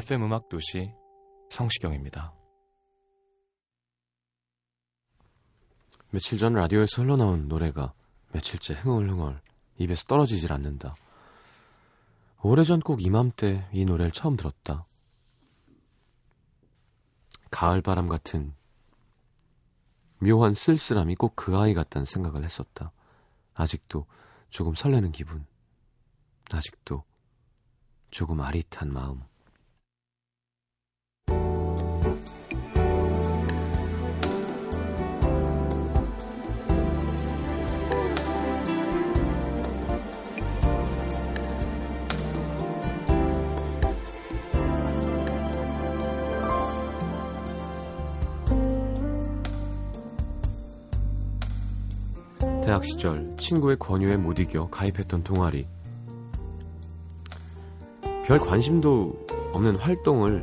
FM 음악 도시 성시경입니다. 며칠 전 라디오에서 흘러나온 노래가 며칠째 흥얼흥얼 입에서 떨어지질 않는다. 오래전 꼭 이맘때 이 노래를 처음 들었다. 가을 바람 같은 묘한 쓸쓸함이 꼭 그 아이 같다는 생각을 했었다. 아직도 조금 설레는 기분. 아직도 조금 아릿한 마음. 대학 시절 친구의 권유에 못 이겨 가입했던 동아리. 별 관심도 없는 활동을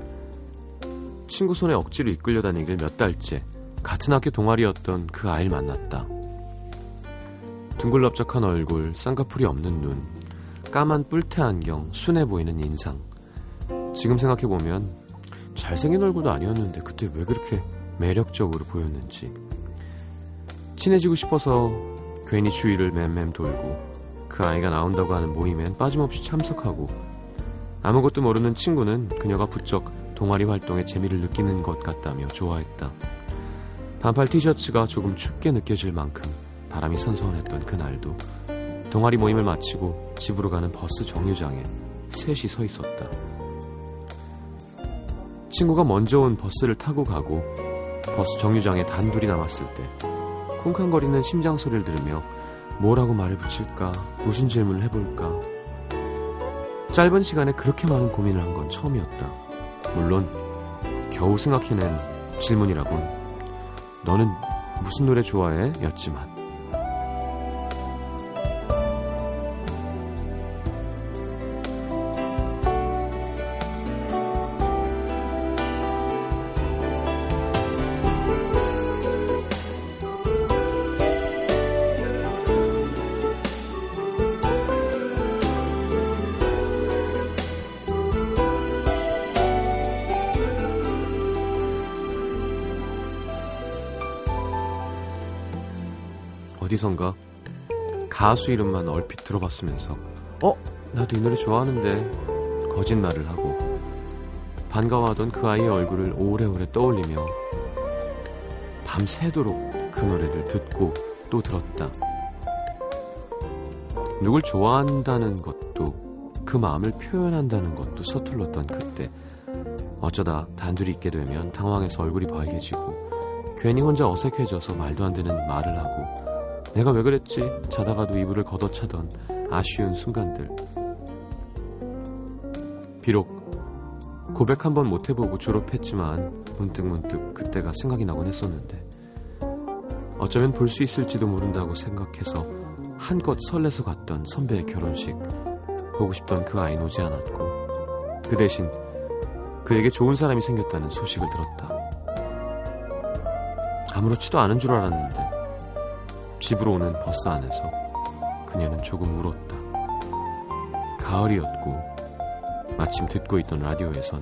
친구 손에 억지로 이끌려 다니길 몇 달째 같은 학교 동아리였던 그 아이를 만났다. 둥글럽적한 얼굴, 쌍꺼풀이 없는 눈, 까만 뿔테 안경, 순해 보이는 인상. 지금 생각해보면 잘생긴 얼굴도 아니었는데 그때 왜 그렇게 매력적으로 보였는지. 친해지고 싶어서 괜히 주위를 맴맴 돌고 그 아이가 나온다고 하는 모임엔 빠짐없이 참석하고 아무것도 모르는 친구는 그녀가 부쩍 동아리 활동에 재미를 느끼는 것 같다며 좋아했다. 반팔 티셔츠가 조금 춥게 느껴질 만큼 바람이 선선했던 그날도 동아리 모임을 마치고 집으로 가는 버스 정류장에 셋이 서 있었다. 친구가 먼저 온 버스를 타고 가고 버스 정류장에 단둘이 남았을 때 쿵쾅거리는 심장 소리를 들으며 뭐라고 말을 붙일까, 무슨 질문을 해볼까. 짧은 시간에 그렇게 많은 고민을 한 건 처음이었다. 물론 겨우 생각해낸 질문이라곤 너는 무슨 노래 좋아해? 였지만 어디선가 가수 이름만 얼핏 들어봤으면서 어? 나도 이 노래 좋아하는데 거짓말을 하고 반가워하던 그 아이의 얼굴을 오래오래 떠올리며 밤새도록 그 노래를 듣고 또 들었다. 누굴 좋아한다는 것도 그 마음을 표현한다는 것도 서툴렀던 그때 어쩌다 단둘이 있게 되면 당황해서 얼굴이 벌개지고 괜히 혼자 어색해져서 말도 안 되는 말을 하고 내가 왜 그랬지? 자다가도 이불을 걷어차던 아쉬운 순간들. 비록 고백 한 번 못 해보고 졸업했지만 문득문득 그때가 생각이 나곤 했었는데 어쩌면 볼 수 있을지도 모른다고 생각해서 한껏 설레서 갔던 선배의 결혼식 보고 싶던 그 아이는 오지 않았고 그 대신 그에게 좋은 사람이 생겼다는 소식을 들었다. 아무렇지도 않은 줄 알았는데 집으로 오는 버스 안에서 그녀는 조금 울었다. 가을이었고 마침 듣고 있던 라디오에선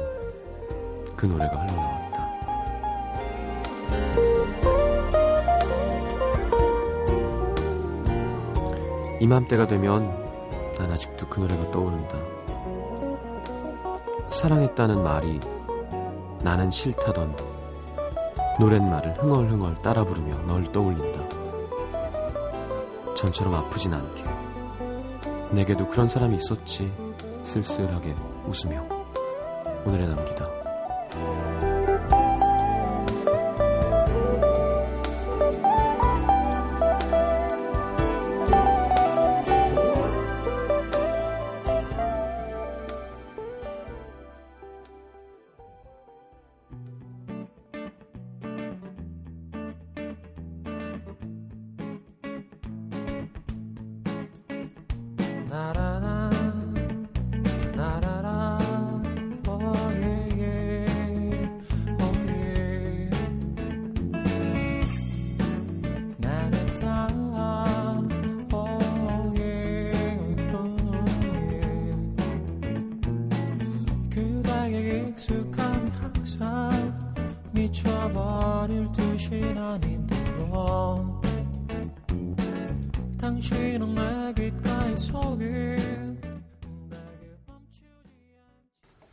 그 노래가 흘러나왔다. 이맘때가 되면 난 아직도 그 노래가 떠오른다. 사랑했다는 말이 나는 싫다던 노랫말을 흥얼흥얼 따라 부르며 널 떠올린다. 전처럼 아프진 않게 내게도 그런 사람이 있었지. 쓸쓸하게 웃으며 오늘의 남기다.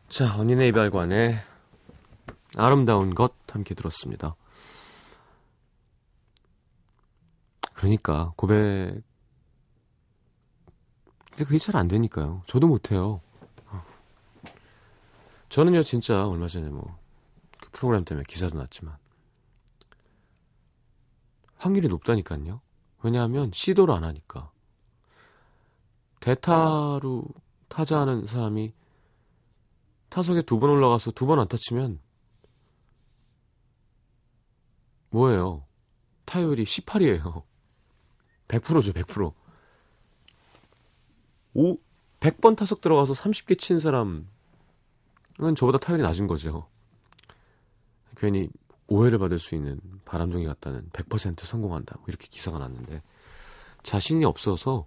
자, 언니네 이발관의 아름다운 것 함께 들었습니다. 그러니까 고백 근데 그게 잘 안 되니까요. 저도 못해요. 저는요 진짜 얼마 전에 뭐 그 프로그램 때문에 기사도 났지만 확률이 높다니까요. 왜냐하면 시도를 안 하니까 대타로 타자하는 사람이 타석에 두 번 올라가서 두 번 안 타 치면 뭐예요? 타율이 18이에요. 100%죠, 100%. 오, 100번 타석 들어가서 30개 친 사람은 저보다 타율이 낮은 거죠. 괜히 오해를 받을 수 있는 바람둥이 같다는 100% 성공한다. 뭐 이렇게 기사가 났는데 자신이 없어서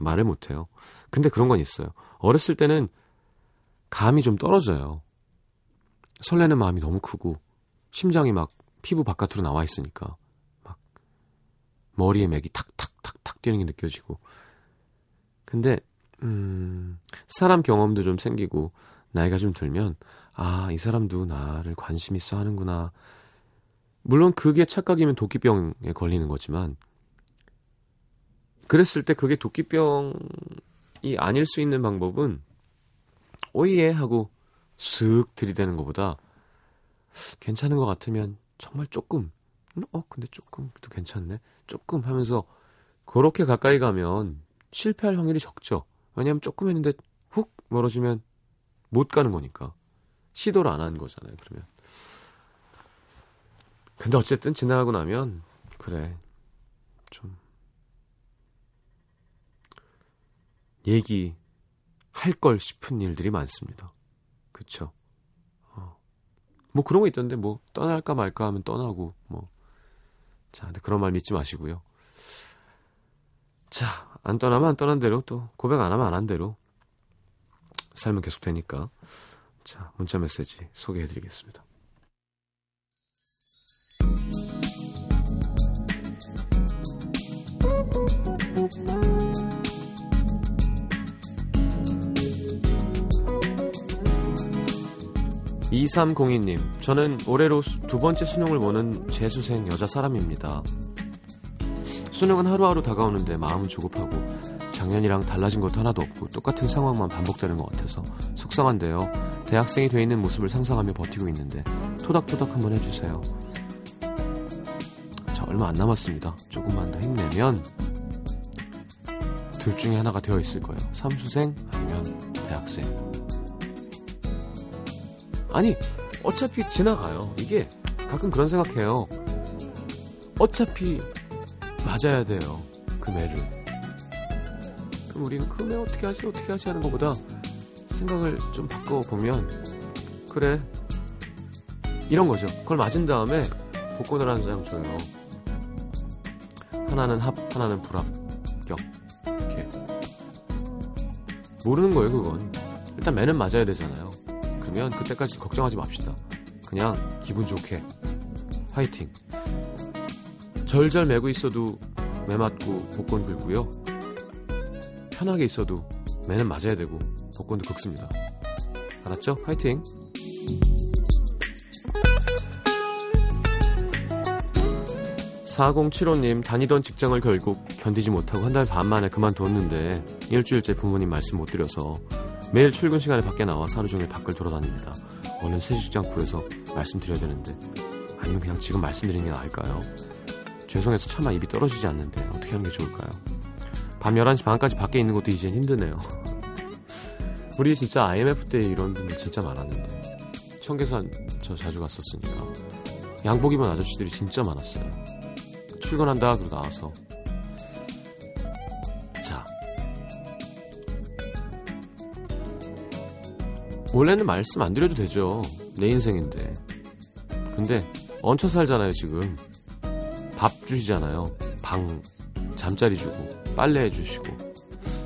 말을 못해요. 근데 그런 건 있어요. 어렸을 때는 감이 좀 떨어져요. 설레는 마음이 너무 크고 심장이 막 피부 바깥으로 나와 있으니까 막 머리에 맥이 탁탁탁탁 뛰는 게 느껴지고 근데 음 사람 경험도 좀 생기고 나이가 좀 들면 아 이 사람도 나를 관심 있어 하는구나. 물론 그게 착각이면 도끼병에 걸리는 거지만 그랬을 때 그게 도끼병이 아닐 수 있는 방법은 오예 하고 쓱 들이대는 것보다 괜찮은 것 같으면 정말 조금 음, 어 근데 조금도 괜찮네? 조금 하면서 그렇게 가까이 가면 실패할 확률이 적죠. 왜냐하면 조금 했는데 훅 멀어지면 못 가는 거니까 시도를 안 한 거잖아요 그러면 근데 어쨌든 지나가고 나면 그래 좀 얘기 할 걸 싶은 일들이 많습니다. 그쵸? 어. 뭐 그런 거 있던데 뭐 떠날까 말까 하면 떠나고 뭐. 자, 근데 그런 말 믿지 마시고요. 자, 안 떠나면 안 떠난 대로 또 고백 안 하면 안 한 대로 삶은 계속 되니까. 자, 문자 메시지 소개해 드리겠습니다. (2302님) 저는 올해로 수- 두 번째 수능을 보는 재수생 여자 사람입니다 수능은 하루하루 다가오는데 마음은 조급하고 작년이랑 달라진 것도 하나도 없고 똑같은 상황만 반복되는 것 같아서 속상한데요. 대학생이 돼 있는 모습을 상상하며 버티고 있는데 토닥토닥 한번 해주세요. 자 얼마 안 남았습니다. 조금만 더 힘내면 둘 중에 하나가 되어 있을 거예요. 삼수생 아니면 대학생. 아니 어차피 지나가요. 이게 가끔 그런 생각해요. 어차피 맞아야 돼요. 그 매를 그럼 우리는 그매 어떻게 하지? 어떻게 하지? 하는 것보다 생각을 좀 바꿔보면 그래. 이런 거죠. 그걸 맞은 다음에 복권을 한 장 줘요. 하나는 합 하나는 불합격. 이렇게. 모르는 거예요 그건. 일단 매는 맞아야 되잖아요. 그러면 그때까지 걱정하지 맙시다. 그냥 기분 좋게. 화이팅. 절절 매고 있어도 매 맞고 복권 긁고요 편하게 있어도 매는 맞아야 되고 복권도 긁습니다 알았죠? 화이팅 4075님 다니던 직장을 결국 견디지 못하고 한 달 반 만에 그만뒀는데 일주일째 부모님 말씀 못 드려서 매일 출근 시간에 밖에 나와서 하루 종일 밖을 돌아다닙니다. 얼른 새 직장 구해서 말씀드려야 되는데 아니면 그냥 지금 말씀드리는 게 나을까요? 죄송해서 차마 입이 떨어지지 않는데 어떻게 하는 게 좋을까요? 밤 11시 반까지 밖에 있는 것도 이젠 힘드네요. 우리 진짜 IMF 때 이런 분들 진짜 많았는데 청계산 저 자주 갔었으니까 양복 입은 아저씨들이 진짜 많았어요. 출근한다 그러고 나와서 자 원래는 말씀 안 드려도 되죠. 내 인생인데 근데 얹혀 살잖아요 지금 밥 주시잖아요. 방 잠자리 주고 빨래 해 주시고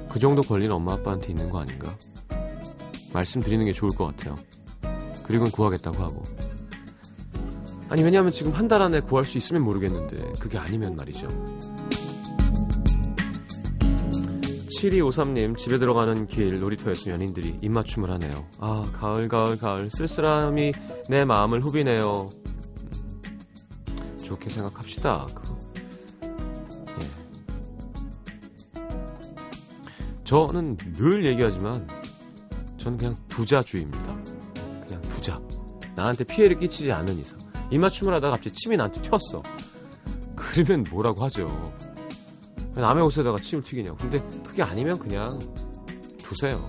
그 정도 권리는 엄마 아빠한테 있는 거 아닌가? 말씀드리는 게 좋을 것 같아요. 그리고는 구하겠다고 하고. 아니 왜냐하면 지금 한 달 안에 구할 수 있으면 모르겠는데 그게 아니면 말이죠. 7253님 집에 들어가는 길 놀이터에서 연인들이 입맞춤을 하네요. 아 가을 가을 가을 쓸쓸함이 내 마음을 후비네요. 음, 좋게 생각합시다. 그거. 저는 늘 얘기하지만 저는 그냥 부자주의입니다. 그냥 부자. 나한테 피해를 끼치지 않는 이상. 입맞춤을 하다가 갑자기 침이 나한테 튀었어. 그러면 뭐라고 하죠. 남의 옷에다가 침을 튀기냐고. 근데 그게 아니면 그냥 두세요.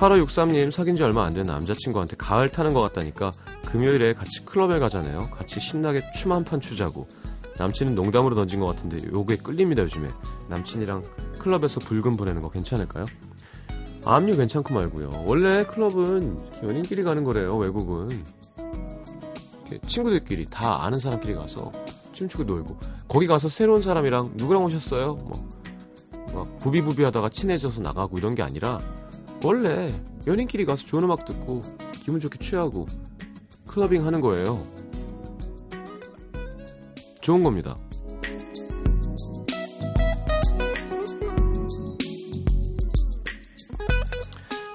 8563님 사귄 지 얼마 안 된 남자친구한테 가을 타는 것 같다니까 금요일에 같이 클럽에 가잖아요. 같이 신나게 춤 한 판 추자고. 남친은 농담으로 던진 것 같은데 요게 끌립니다 요즘에. 남친이랑 클럽에서 붉은 보내는 거 괜찮을까요? 압류 괜찮고 말고요. 원래 클럽은 연인끼리 가는 거래요. 외국은 친구들끼리 다 아는 사람끼리 가서 춤추고 놀고 거기 가서 새로운 사람이랑 누구랑 오셨어요? 뭐, 막 부비부비 하다가 친해져서 나가고 이런 게 아니라 원래 연인끼리 가서 좋은 음악 듣고 기분 좋게 취하고 클러빙 하는 거예요. 좋은 겁니다.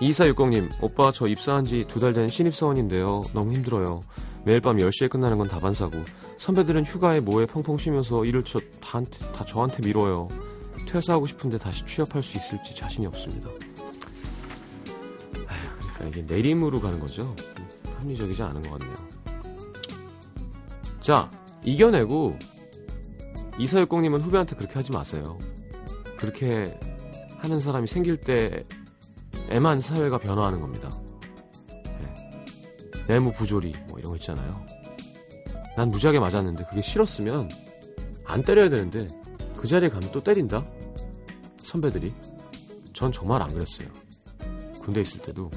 2460님, 오빠 저 입사한 지 두 달 된 신입사원인데요. 너무 힘들어요. 매일 밤 10시에 끝나는 건 다반사고, 선배들은 휴가에 뭐에 펑펑 쉬면서 일을 저, 다, 다 저한테 미뤄요. 퇴사하고 싶은데 다시 취업할 수 있을지 자신이 없습니다. 아휴, 그러니까 이게 내림으로 가는 거죠. 합리적이지 않은 것 같네요. 자, 이겨내고, 2460님은 후배한테 그렇게 하지 마세요. 그렇게 하는 사람이 생길 때 애만 사회가 변화하는 겁니다. 네. 내무 부조리 뭐 이런 거 있잖아요. 난 무지하게 맞았는데 그게 싫었으면 안 때려야 되는데 그 자리에 가면 또 때린다? 선배들이. 전 정말 안 그랬어요. 군대 있을 때도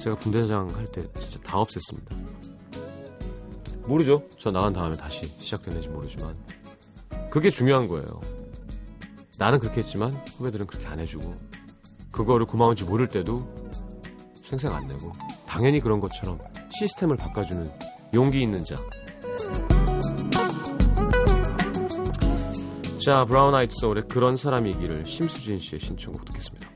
제가 분대장 할 때 진짜 다 없앴습니다. 모르죠. 저 나간 다음에 다시 시작됐는지 모르지만 그게 중요한 거예요. 나는 그렇게 했지만 후배들은 그렇게 안 해주고 그거를 고마운지 모를 때도 생색 안 내고 당연히 그런 것처럼 시스템을 바꿔주는 용기 있는 자. 자, 브라운 아이트 소울의 그런 사람이기를 심수진 씨의 신청곡 듣겠습니다.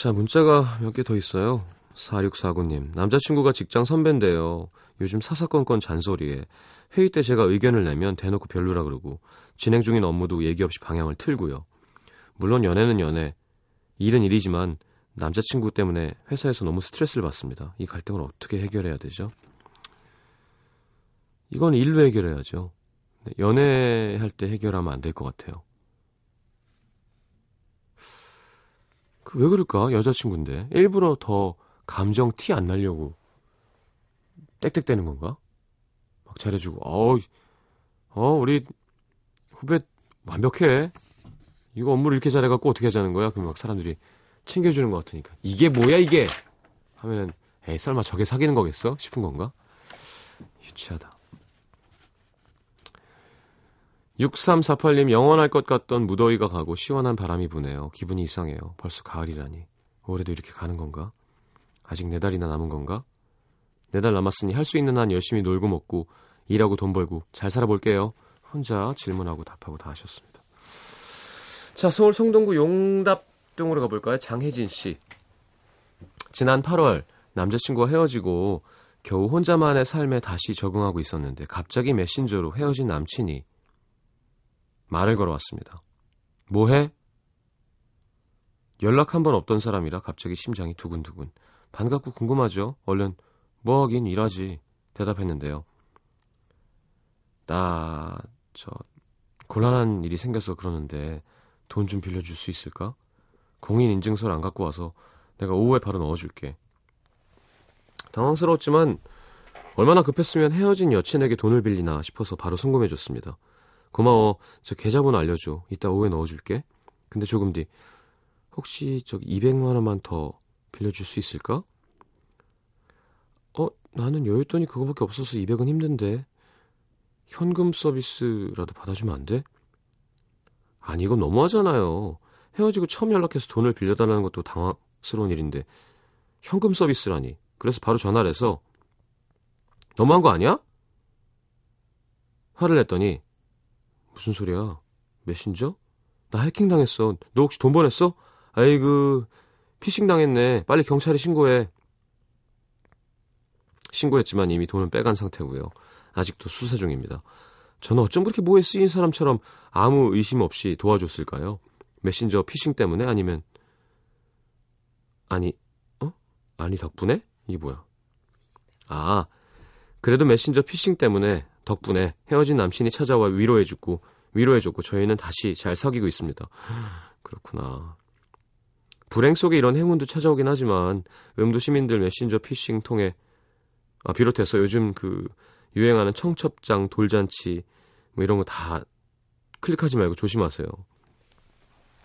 자 문자가 몇 개 더 있어요 4649님 남자친구가 직장 선배인데요 요즘 사사건건 잔소리에 회의 때 제가 의견을 내면 대놓고 별로라 그러고 진행 중인 업무도 얘기 없이 방향을 틀고요 물론 연애는 연애 일은 일이지만 남자친구 때문에 회사에서 너무 스트레스를 받습니다. 이 갈등을 어떻게 해결해야 되죠? 이건 일로 해결해야죠. 네, 연애할 때 해결하면 안 될 것 같아요. 왜 그럴까? 여자친구인데. 일부러 더 감정 티 안 날려고 땡땡대는 건가? 막 잘해주고, 어, 어, 우리 후배 완벽해. 이거 업무를 이렇게 잘해갖고 어떻게 하자는 거야? 그럼 막 사람들이 챙겨주는 것 같으니까. 이게 뭐야, 이게? 하면은, 에이, 설마 저게 사귀는 거겠어? 싶은 건가? 유치하다. 6348님, 영원할 것 같던 무더위가 가고 시원한 바람이 부네요. 기분이 이상해요. 벌써 가을이라니. 올해도 이렇게 가는 건가? 아직 네 달이나 남은 건가? 네 달 남았으니 할 수 있는 한 열심히 놀고 먹고 일하고 돈 벌고 잘 살아볼게요. 혼자 질문하고 답하고 다 하셨습니다. 자, 서울 성동구 용답동으로 가볼까요? 장혜진 씨. 지난 8월 남자친구와 헤어지고 겨우 혼자만의 삶에 다시 적응하고 있었는데 갑자기 메신저로 헤어진 남친이 말을 걸어왔습니다. 뭐해? 연락 한 번 없던 사람이라 갑자기 심장이 두근두근. 반갑고 궁금하죠? 얼른 뭐 하긴 일하지. 대답했는데요. 나, 저, 곤란한 일이 생겨서 그러는데 돈 좀 빌려줄 수 있을까? 공인 인증서를 안 갖고 와서 내가 오후에 바로 넣어줄게. 당황스러웠지만 얼마나 급했으면 헤어진 여친에게 돈을 빌리나 싶어서 바로 송금해줬습니다. 고마워. 저 계좌번호 알려줘. 이따 오후에 넣어줄게. 근데 조금 뒤 혹시 저기 200만 원만 더 빌려줄 수 있을까? 어, 나는 여윳돈이 그거밖에 없어서 200은 힘든데. 현금 서비스라도 받아주면 안 돼? 아니, 이건 너무하잖아요. 헤어지고 처음 연락해서 돈을 빌려달라는 것도 당황스러운 일인데, 현금 서비스라니. 그래서 바로 전화를 해서, 너무한 거 아니야? 화를 냈더니, 무슨 소리야? 메신저? 나 해킹 당했어. 너 혹시 돈 보냈어? 아이고, 피싱 당했네. 빨리 경찰에 신고해. 신고했지만 이미 돈은 빼간 상태고요. 아직도 수사 중입니다. 저는 어쩜 그렇게 뭐에 쓰인 사람처럼 아무 의심 없이 도와줬을까요? 메신저 피싱 때문에 아니면 아니 어? 아니 덕분에? 이게 뭐야? 아 그래도 메신저 피싱 때문에 덕분에 헤어진 남친이 찾아와 위로해주고 위로해줬고 저희는 다시 잘 사귀고 있습니다. 그렇구나. 불행 속에 이런 행운도 찾아오긴 하지만 음도 시민들 메신저 피싱 통해 아, 비롯해서 요즘 그 유행하는 청첩장, 돌잔치 뭐 이런 거 다 클릭하지 말고 조심하세요.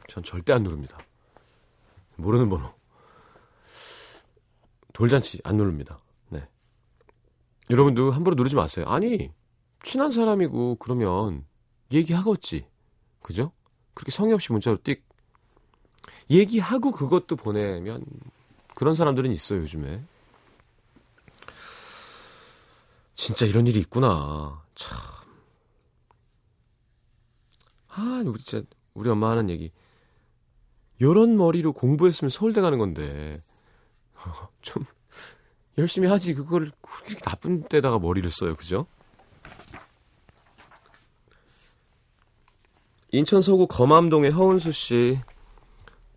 전 절대 안 누릅니다. 모르는 번호. 돌잔치 안 누릅니다. 네. 여러분도 함부로 누르지 마세요. 아니, 친한 사람이고 그러면 얘기하겠지. 그죠? 그렇게 성의 없이 문자로 띡 얘기하고 그것도 보내면 그런 사람들은 있어요, 요즘에. 진짜 이런 일이 있구나. 참. 아, 우리 진짜 우리 엄마 하는 얘기. 요런 머리로 공부했으면 서울대 가는 건데. 좀 열심히 하지 그거를 그렇게 나쁜 데다가 머리를 써요. 그죠? 인천 서구 검암동의 허은수 씨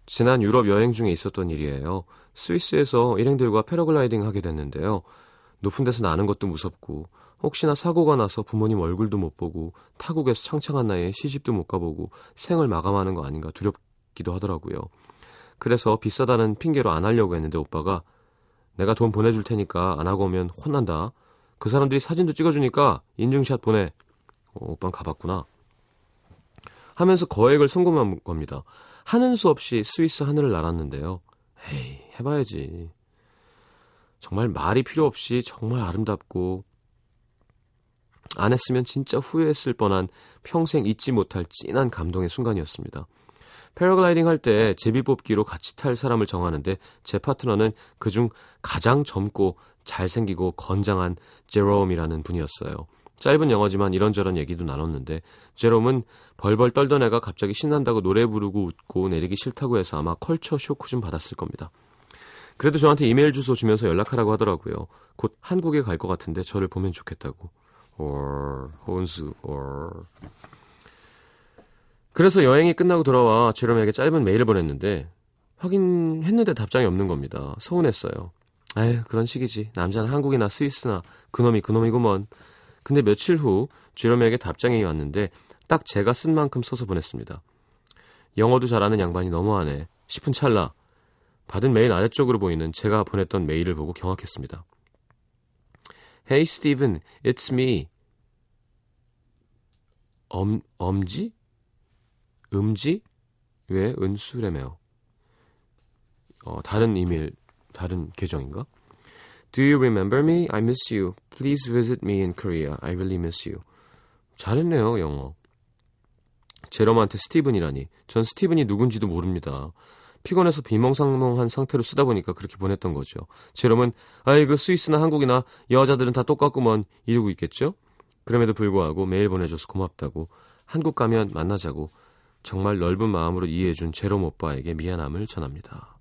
지난 유럽 여행 중에 있었던 일이에요. 스위스에서 일행들과 패러글라이딩 하게 됐는데요. 높은 데서 나는 것도 무섭고 혹시나 사고가 나서 부모님 얼굴도 못 보고 타국에서 창창한 나이에 시집도 못 가보고 생을 마감하는 거 아닌가 두렵기도 하더라고요. 그래서 비싸다는 핑계로 안 하려고 했는데 오빠가 내가 돈 보내줄 테니까 안 하고 오면 혼난다. 그 사람들이 사진도 찍어주니까 인증샷 보내. 어, 오빠는 가봤구나. 하면서 거액을 송금한 겁니다. 하는 수 없이 스위스 하늘을 날았는데요. 에이, 해봐야지. 정말 말이 필요 없이 정말 아름답고 안 했으면 진짜 후회했을 뻔한 평생 잊지 못할 찐한 감동의 순간이었습니다. 패러글라이딩 할 때 제비 뽑기로 같이 탈 사람을 정하는데 제 파트너는 그중 가장 젊고 잘생기고 건장한 제롬이라는 분이었어요. 짧은 영화지만 이런저런 얘기도 나눴는데 제롬은 벌벌 떨던 애가 갑자기 신난다고 노래 부르고 웃고 내리기 싫다고 해서 아마 컬처 쇼크 좀 받았을 겁니다. 그래도 저한테 이메일 주소 주면서 연락하라고 하더라고요. 곧 한국에 갈 것 같은데 저를 보면 좋겠다고. or 혼수 or 그래서 여행이 끝나고 돌아와 제롬에게 짧은 메일을 보냈는데 확인했는데 답장이 없는 겁니다. 서운했어요. 아휴 그런 식이지. 남자는 한국이나 스위스나 그놈이 그놈이구먼. 근데 며칠 후 제롬에게 답장이 왔는데 딱 제가 쓴 만큼 써서 보냈습니다. 영어도 잘하는 양반이 너무하네 싶은 찰나 받은 메일 아래쪽으로 보이는 제가 보냈던 메일을 보고 경악했습니다. Hey Steven, it's me. 엄, 엄지? 음지? 왜 은수래매요? 어, 다른 이메일, 다른 계정인가? Do you remember me? I miss you. Please visit me in Korea. I really miss you. 잘했네요, 영어. 제롬한테 스티븐이라니. 전 스티븐이 누군지도 모릅니다. 피곤해서 비몽사몽한 상태로 쓰다 보니까 그렇게 보냈던 거죠. 제롬은 아이그 스위스나 한국이나 여자들은 다 똑같구먼 이러고 있겠죠? 그럼에도 불구하고 메일 보내줘서 고맙다고 한국 가면 만나자고 정말 넓은 마음으로 이해해준 제롬 오빠에게 미안함을 전합니다.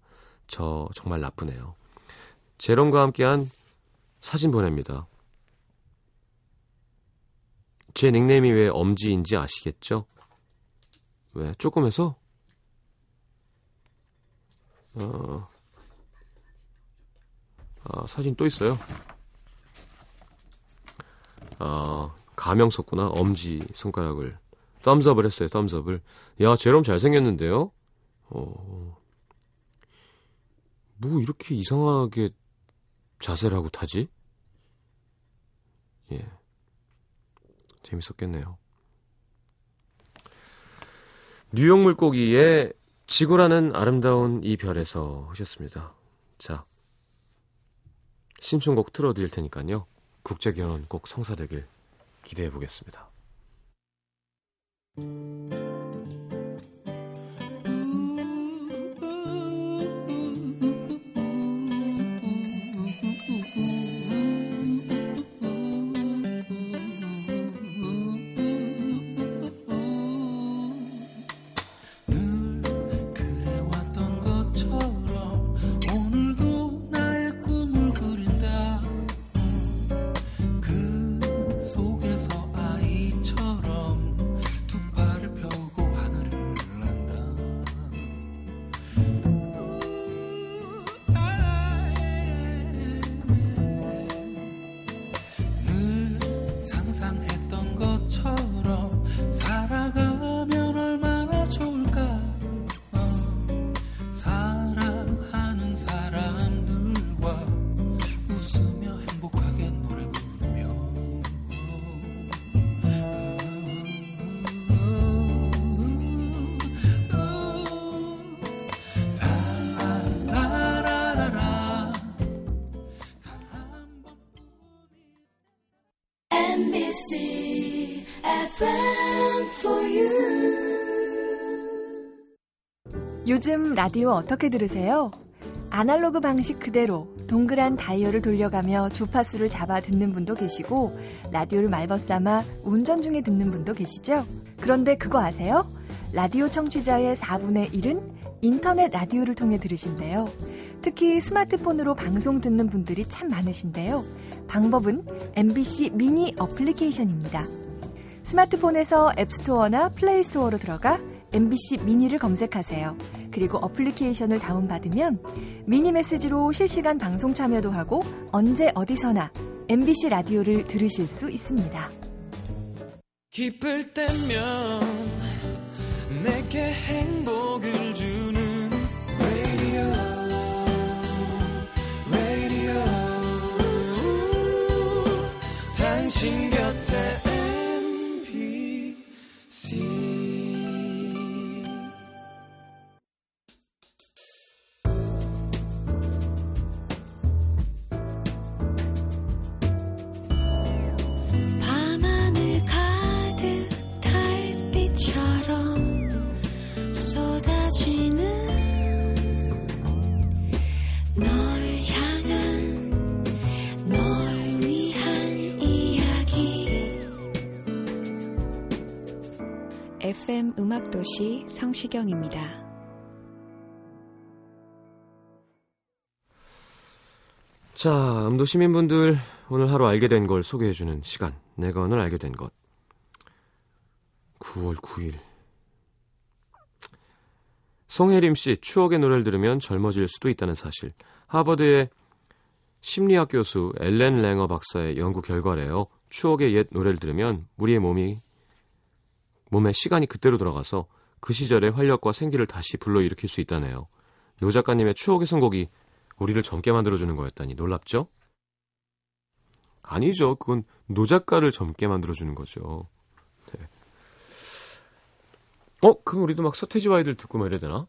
저 정말 나쁘네요. 제롬과 함께한 사진 보냅니다. 제 닉네임이 왜 엄지인지 아시겠죠? 왜? 조금해서? 어, 아, 사진 또 있어요. 아, 가명 썼구나. 엄지 손가락을. 썸즈업을 했어요, 썸즈업을. 야, 제롬 잘생겼는데요? 어, 뭐 이렇게 이상하게 자세를 하고 타지? 예. 재밌었겠네요. 뉴욕 물고기의 지구라는 아름다운 이 별에서 하셨습니다. 자, 신춘곡 틀어드릴 테니까요. 국제결혼 꼭 성사되길 기대해 보겠습니다. FM for you. 요즘 라디오 어떻게 들으세요? 아날로그 방식 그대로 동그란 다이얼을 돌려가며 주파수를 잡아 듣는 분도 계시고 라디오를 말벗삼아 운전 중에 듣는 분도 계시죠? 그런데 그거 아세요? 라디오 청취자의 4분의 1은 인터넷 라디오를 통해 들으신대요. 특히 스마트폰으로 방송 듣는 분들이 참 많으신데요. 방법은 MBC 미니 어플리케이션입니다. 스마트폰에서 앱스토어나 플레이스토어로 들어가 MBC 미니를 검색하세요. 그리고 어플리케이션을 다운받으면 미니 메시지로 실시간 방송 참여도 하고 언제 어디서나 MBC 라디오를 들으실 수 있습니다. 기쁠 때면 내게 행복을 음악도시 성시경입니다. 자, 음도 시민분들 오늘 하루 알게 된 걸 소개해주는 시간. 내가 오늘 알게 된 것. 9월 9일. 송혜림 씨, 추억의 노래를 들으면 젊어질 수도 있다는 사실. 하버드의 심리학 교수 엘렌 랭어 박사의 연구 결과래요. 추억의 옛 노래를 들으면 우리의 몸이 몸에 시간이 그때로 돌아가서 그 시절의 활력과 생기를 다시 불러일으킬 수 있다네요. 노 작가님의 추억의 선곡이 우리를 젊게 만들어주는 거였다니 놀랍죠? 아니죠. 그건 노 작가를 젊게 만들어주는 거죠. 네. 어? 그럼 우리도 막 서태지와 아이들 듣고 막 이래야 되나?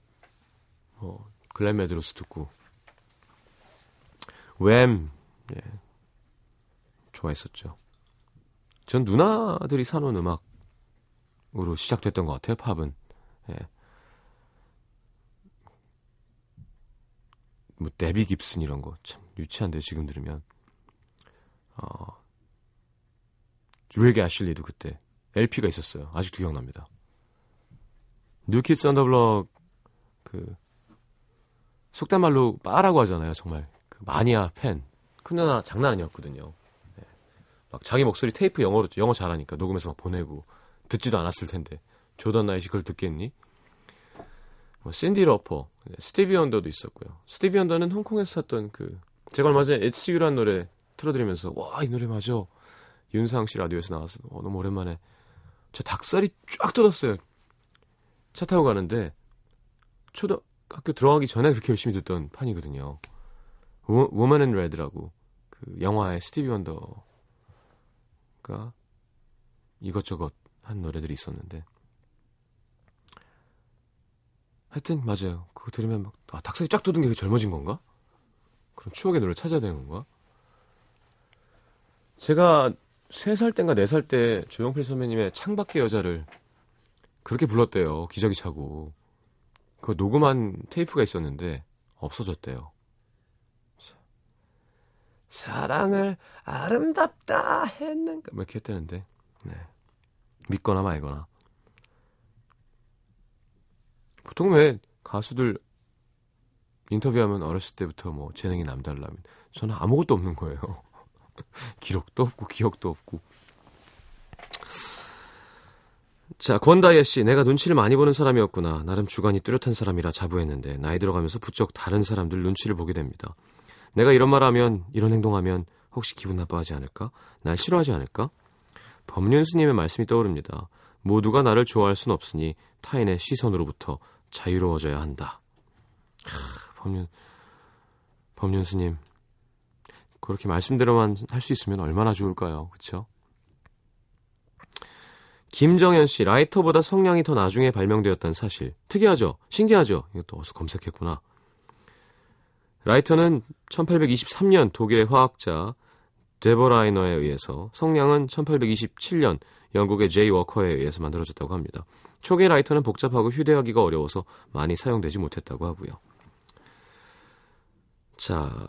어, Glenn Medeiros 듣고. Wham, 예. 좋아했었죠. 전 누나들이 사놓은 음악 으로 시작됐던 것 같아요, 팝은. 예. 뭐, Debbie Gibson 이런 거. 참, 유치한데, 지금 들으면. 어, Rick Astley도 그때 LP가 있었어요. 아직도 기억납니다. New Kids on the Block, 그, 속된 말로 빠라고 하잖아요, 정말. 그 마니아 팬. 큰 누나 장난 아니었거든요. 예. 막 자기 목소리 테이프 영어로, 영어 잘하니까 녹음해서 막 보내고, 듣지도 않았을 텐데. 조던 나이시 그걸 듣겠니? 뭐, Cyndi Lauper, Stevie Wonder도 있었고요. Stevie Wonder는 홍콩에서 샀던 그, 제가 얼마 전에 It's You란 노래 틀어드리면서, 와, 이 노래 맞아. 윤상 씨 라디오에서 나와서, 어, 너무 오랜만에. 저 닭살이 쫙 돋았어요. 차 타고 가는데, 초등학교 들어가기 전에 그렇게 열심히 듣던 판이거든요. Woman in Red라고, 그 영화의 Stevie Wonder가 이것저것 한 노래들이 있었는데, 하여튼 맞아요. 그거 들으면 막 아, 닭살이 쫙 돋은 게 젊어진 건가? 그럼 추억의 노래를 찾아야 되는 건가? 제가 3살 땐가 4살 때 조용필 선배님의 창밖의 여자를 그렇게 불렀대요. 기저귀 차고. 그 녹음한 테이프가 있었는데 없어졌대요. 사랑을 아름답다 했는가 뭐 이렇게 했다는데 네. 믿거나 말거나 보통 왜 가수들 인터뷰하면 어렸을 때부터 뭐 재능이 남달라면 저는 아무것도 없는 거예요. 기록도 없고 기억도 없고. 자, 권다예 씨, 내가 눈치를 많이 보는 사람이었구나. 나름 주관이 뚜렷한 사람이라 자부했는데 나이 들어가면서 부쩍 다른 사람들 눈치를 보게 됩니다. 내가 이런 말하면 이런 행동하면 혹시 기분 나빠하지 않을까? 날 싫어하지 않을까? 법륜스님의 말씀이 떠오릅니다. 모두가 나를 좋아할 순 없으니 타인의 시선으로부터 자유로워져야 한다. 하, 법륜 법륜 스님 그렇게 말씀대로만 할 수 있으면 얼마나 좋을까요? 그쵸? 김정현 씨, 라이터보다 성량이 더 나중에 발명되었다는 사실. 특이하죠? 신기하죠? 이것도 어서 검색했구나. 라이터는 1823년 독일의 화학자 데버라이너에 의해서, 성량은 1827년 영국의 제이 워커에 의해서 만들어졌다고 합니다. 초기 라이터는 복잡하고 휴대하기가 어려워서 많이 사용되지 못했다고 하고요. 자,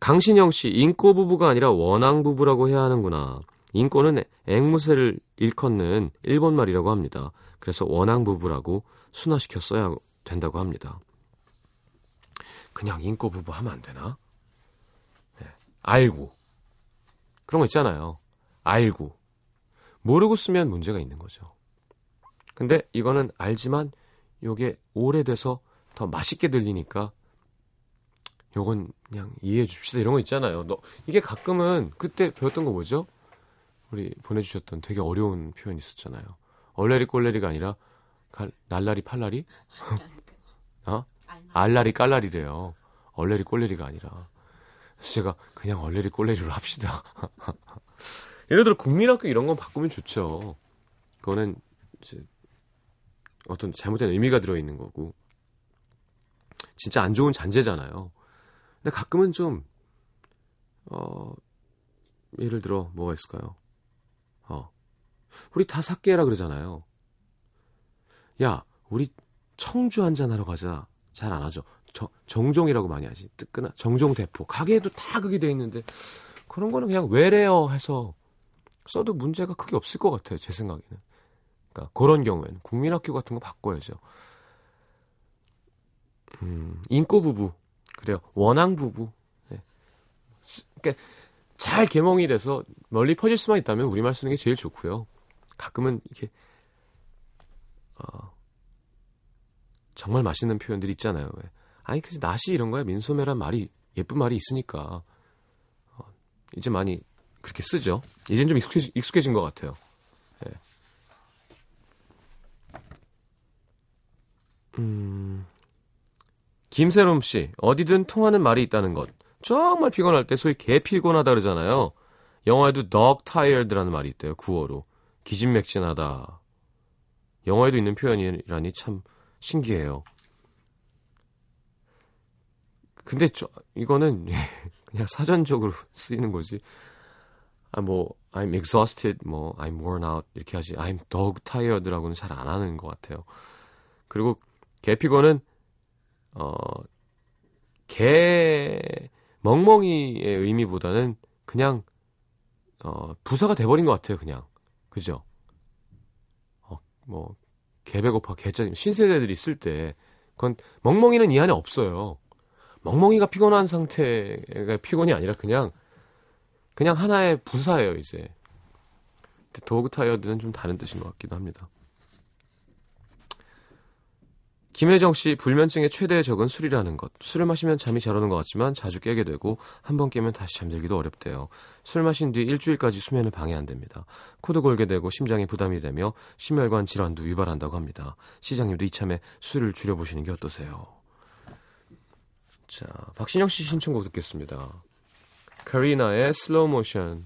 강신영 씨, 인꼬 부부가 아니라 원앙 부부라고 해야 하는구나. 인꼬는 앵무새를 일컫는 일본 말이라고 합니다. 그래서 원앙 부부라고 순화시켜 써야 된다고 합니다. 그냥 인꼬 부부 하면 안 되나? 네, 알고. 그런 거 있잖아요. 알고. 모르고 쓰면 문제가 있는 거죠. 근데 이거는 알지만 요게 오래돼서 더 맛있게 들리니까 요건 그냥 이해해 줍시다 이런 거 있잖아요. 너 이게 가끔은 그때 배웠던 거 뭐죠? 우리 보내주셨던 되게 어려운 표현 있었잖아요. 얼레리 꼴레리가 아니라 갈, 날라리 팔라리? 어? 알라리 깔라리래요. 얼레리 꼴레리가 아니라. 제가 그냥 얼레리 꼴레리로 합시다. 예를 들어 국민학교 이런 건 바꾸면 좋죠. 그거는 이제 어떤 잘못된 의미가 들어있는 거고 진짜 안 좋은 잔재잖아요. 근데 가끔은 좀 어, 예를 들어 뭐가 있을까요? 어, 우리 다 삭개라 그러잖아요. 야, 우리 청주 한잔 하러 가자. 잘 안 하죠. 저, 정종이라고 많이 하지. 뜨끈한 정종 대포. 가게에도 다 그게 돼 있는데 그런 거는 그냥 외래어 해서 써도 문제가 크게 없을 것 같아요. 제 생각에는. 그러니까 그런 경우에는 국민학교 같은 거 바꿔야죠. 음, 인꼬 부부 그래요. 원앙 부부. 네. 그러니까 잘 개몽이 돼서 멀리 퍼질 수만 있다면 우리말 쓰는 게 제일 좋고요. 가끔은 이렇게 어, 정말 맛있는 표현들이 있잖아요. 왜. 아니 그 낫이 이런 거야. 민소매란 말이 예쁜 말이 있으니까 어, 이제 많이 그렇게 쓰죠. 이젠 좀 익숙해지, 익숙해진 것 같아요. 예. 음, 김세롬 씨, 어디든 통하는 말이 있다는 것. 정말 피곤할 때 소위 개 피곤하다 그러잖아요. 영화에도 dog tired라는 말이 있대요. 구어로. 기진맥진하다. 영화에도 있는 표현이라니 참 신기해요. 근데 저 이거는 그냥 사전적으로 쓰이는 거지. 아 뭐 I'm exhausted, 뭐 I'm worn out 이렇게 하지. I'm dog tired라고는 잘 안 하는 것 같아요. 그리고 개피곤은 어개 멍멍이의 의미보다는 그냥 어 부사가 돼버린 것 같아요. 그냥 그죠? 어 뭐 개배고파 개짜 신세대들이 쓸때 그건 멍멍이는 이 안에 없어요. 멍멍이가 피곤한 상태가 피곤이 아니라 그냥 그냥 하나의 부사예요 이제. 도그 타이어드는 좀 다른 뜻인 것 같기도 합니다. 김혜정 씨 불면증의 최대의 적은 술이라는 것. 술을 마시면 잠이 잘 오는 것 같지만 자주 깨게 되고 한 번 깨면 다시 잠들기도 어렵대요. 술 마신 뒤 일주일까지 수면을 방해 안 됩니다. 코도 골게 되고 심장에 부담이 되며 심혈관 질환도 유발한다고 합니다. 시장님도 이참에 술을 줄여보시는 게 어떠세요? 자, 박신영 씨 신청곡 듣겠습니다. 카리나의 슬로우 모션.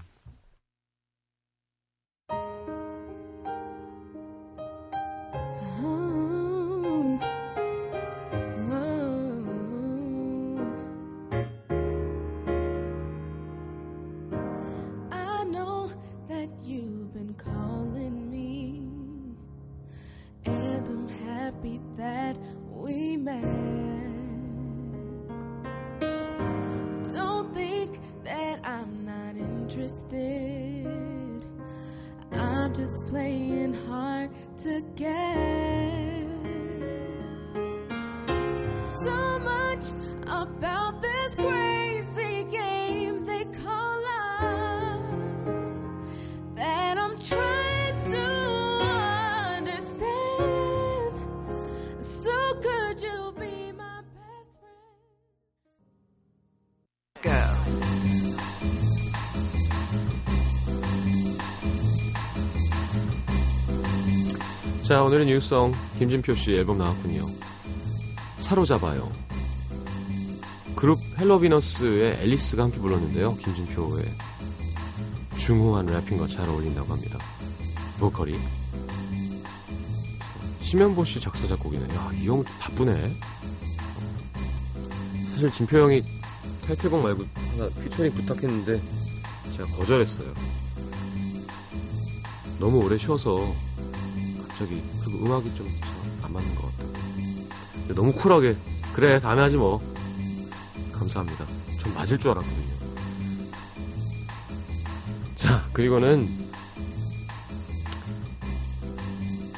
About this crazy game they call love that I'm trying to understand. So could you be my best friend? 자, 오늘은 뉴스성 김진표 씨 앨범 나왔군요. 사로잡아요. 그룹 헬로비너스의 앨리스가 함께 불렀는데요. 김진표의 중후한 래핑과 잘 어울린다고 합니다. 보컬이. 심현보 씨 작사 작곡이네. 야, 이 형 바쁘네. 사실 진표 형이 타이틀곡 말고 하나 피처링 부탁했는데 제가 거절했어요. 너무 오래 쉬어서 갑자기 그 음악이 좀 안 맞는 것. 근데 너무 쿨하게 그래 다음에 하지 뭐. 감사합니다. 전 맞을 줄 알았거든요. 자 그리고는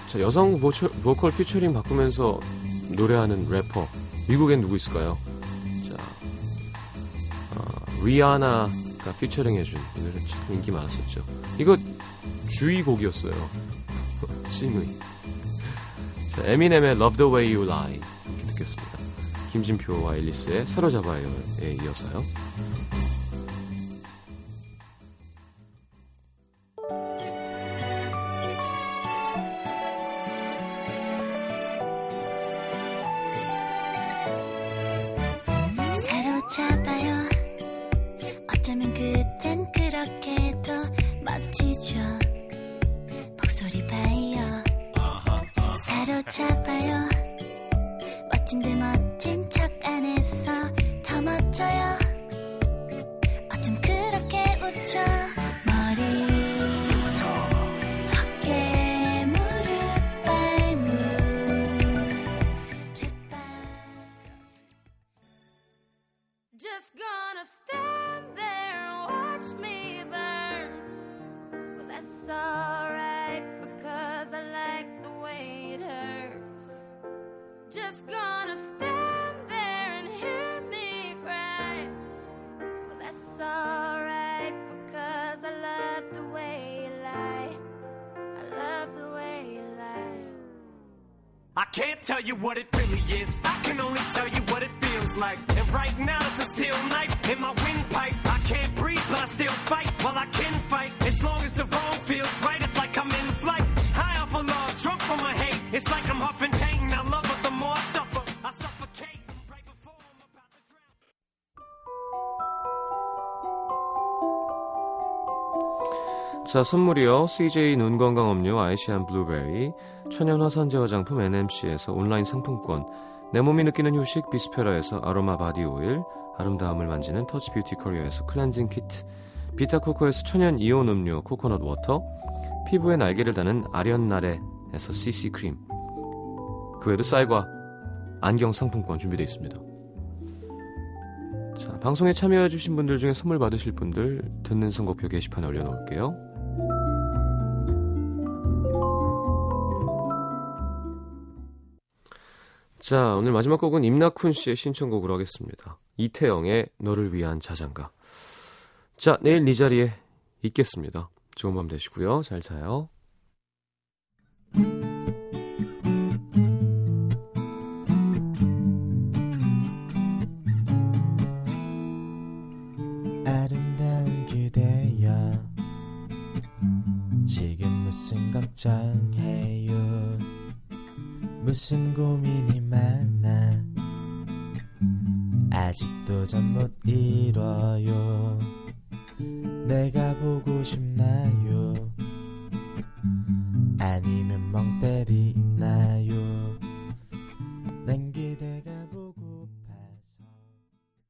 자 여성 보철, 보컬 피처링 바꾸면서 노래하는 래퍼 미국엔 누구 있을까요? 자 어, 리아나가 피처링 해준 이 노래 참 인기 많았었죠. 이거 주의곡이었어요. 싱의. 자, 에미넴의 Love the Way You Lie. 김진표와 앨리스의 사로잡아요에 이어서요. Can't tell you what it really is. I can only tell you what it feels like. And right now it's a steel knife in my windpipe. I can't breathe, but I still fight. Well, I can fight as long as the wrong feels right. It's like I'm in flight, high off of love, drunk from my hate. It's like I'm huffing pain. I love her the more I suffer. I suffocate right before I'm about to drown. 자, 선물이요. CJ 눈 건강 음료 아이시안 블루베리, 천연 화산재 화장품 NMC에서 온라인 상품권, 내 몸이 느끼는 휴식 비스페라에서 아로마 바디 오일, 아름다움을 만지는 터치 뷰티 커리어에서 클렌징 키트, 비타코코에서 천연 이온 음료 코코넛 워터, 피부에 날개를 다는 아련나래에서 CC 크림, 그 외에도 쌀과 안경 상품권 준비되어 있습니다. 자, 방송에 참여해주신 분들 중에 선물 받으실 분들 듣는 선곡표 게시판에 올려놓을게요. 자, 오늘 마지막 곡은 임나쿤 씨의 신청곡으로 하겠습니다. 이태영의 너를 위한 자장가. 자, 내일 이 자리에 있겠습니다. 좋은 밤 되시고요. 잘 자요. 아름다운 그대여 지금 무슨 걱정해요 무슨 고민이 많아? 아직도 잠 못 이뤄요. 내가 보고 싶나요? 아니면 멍 때리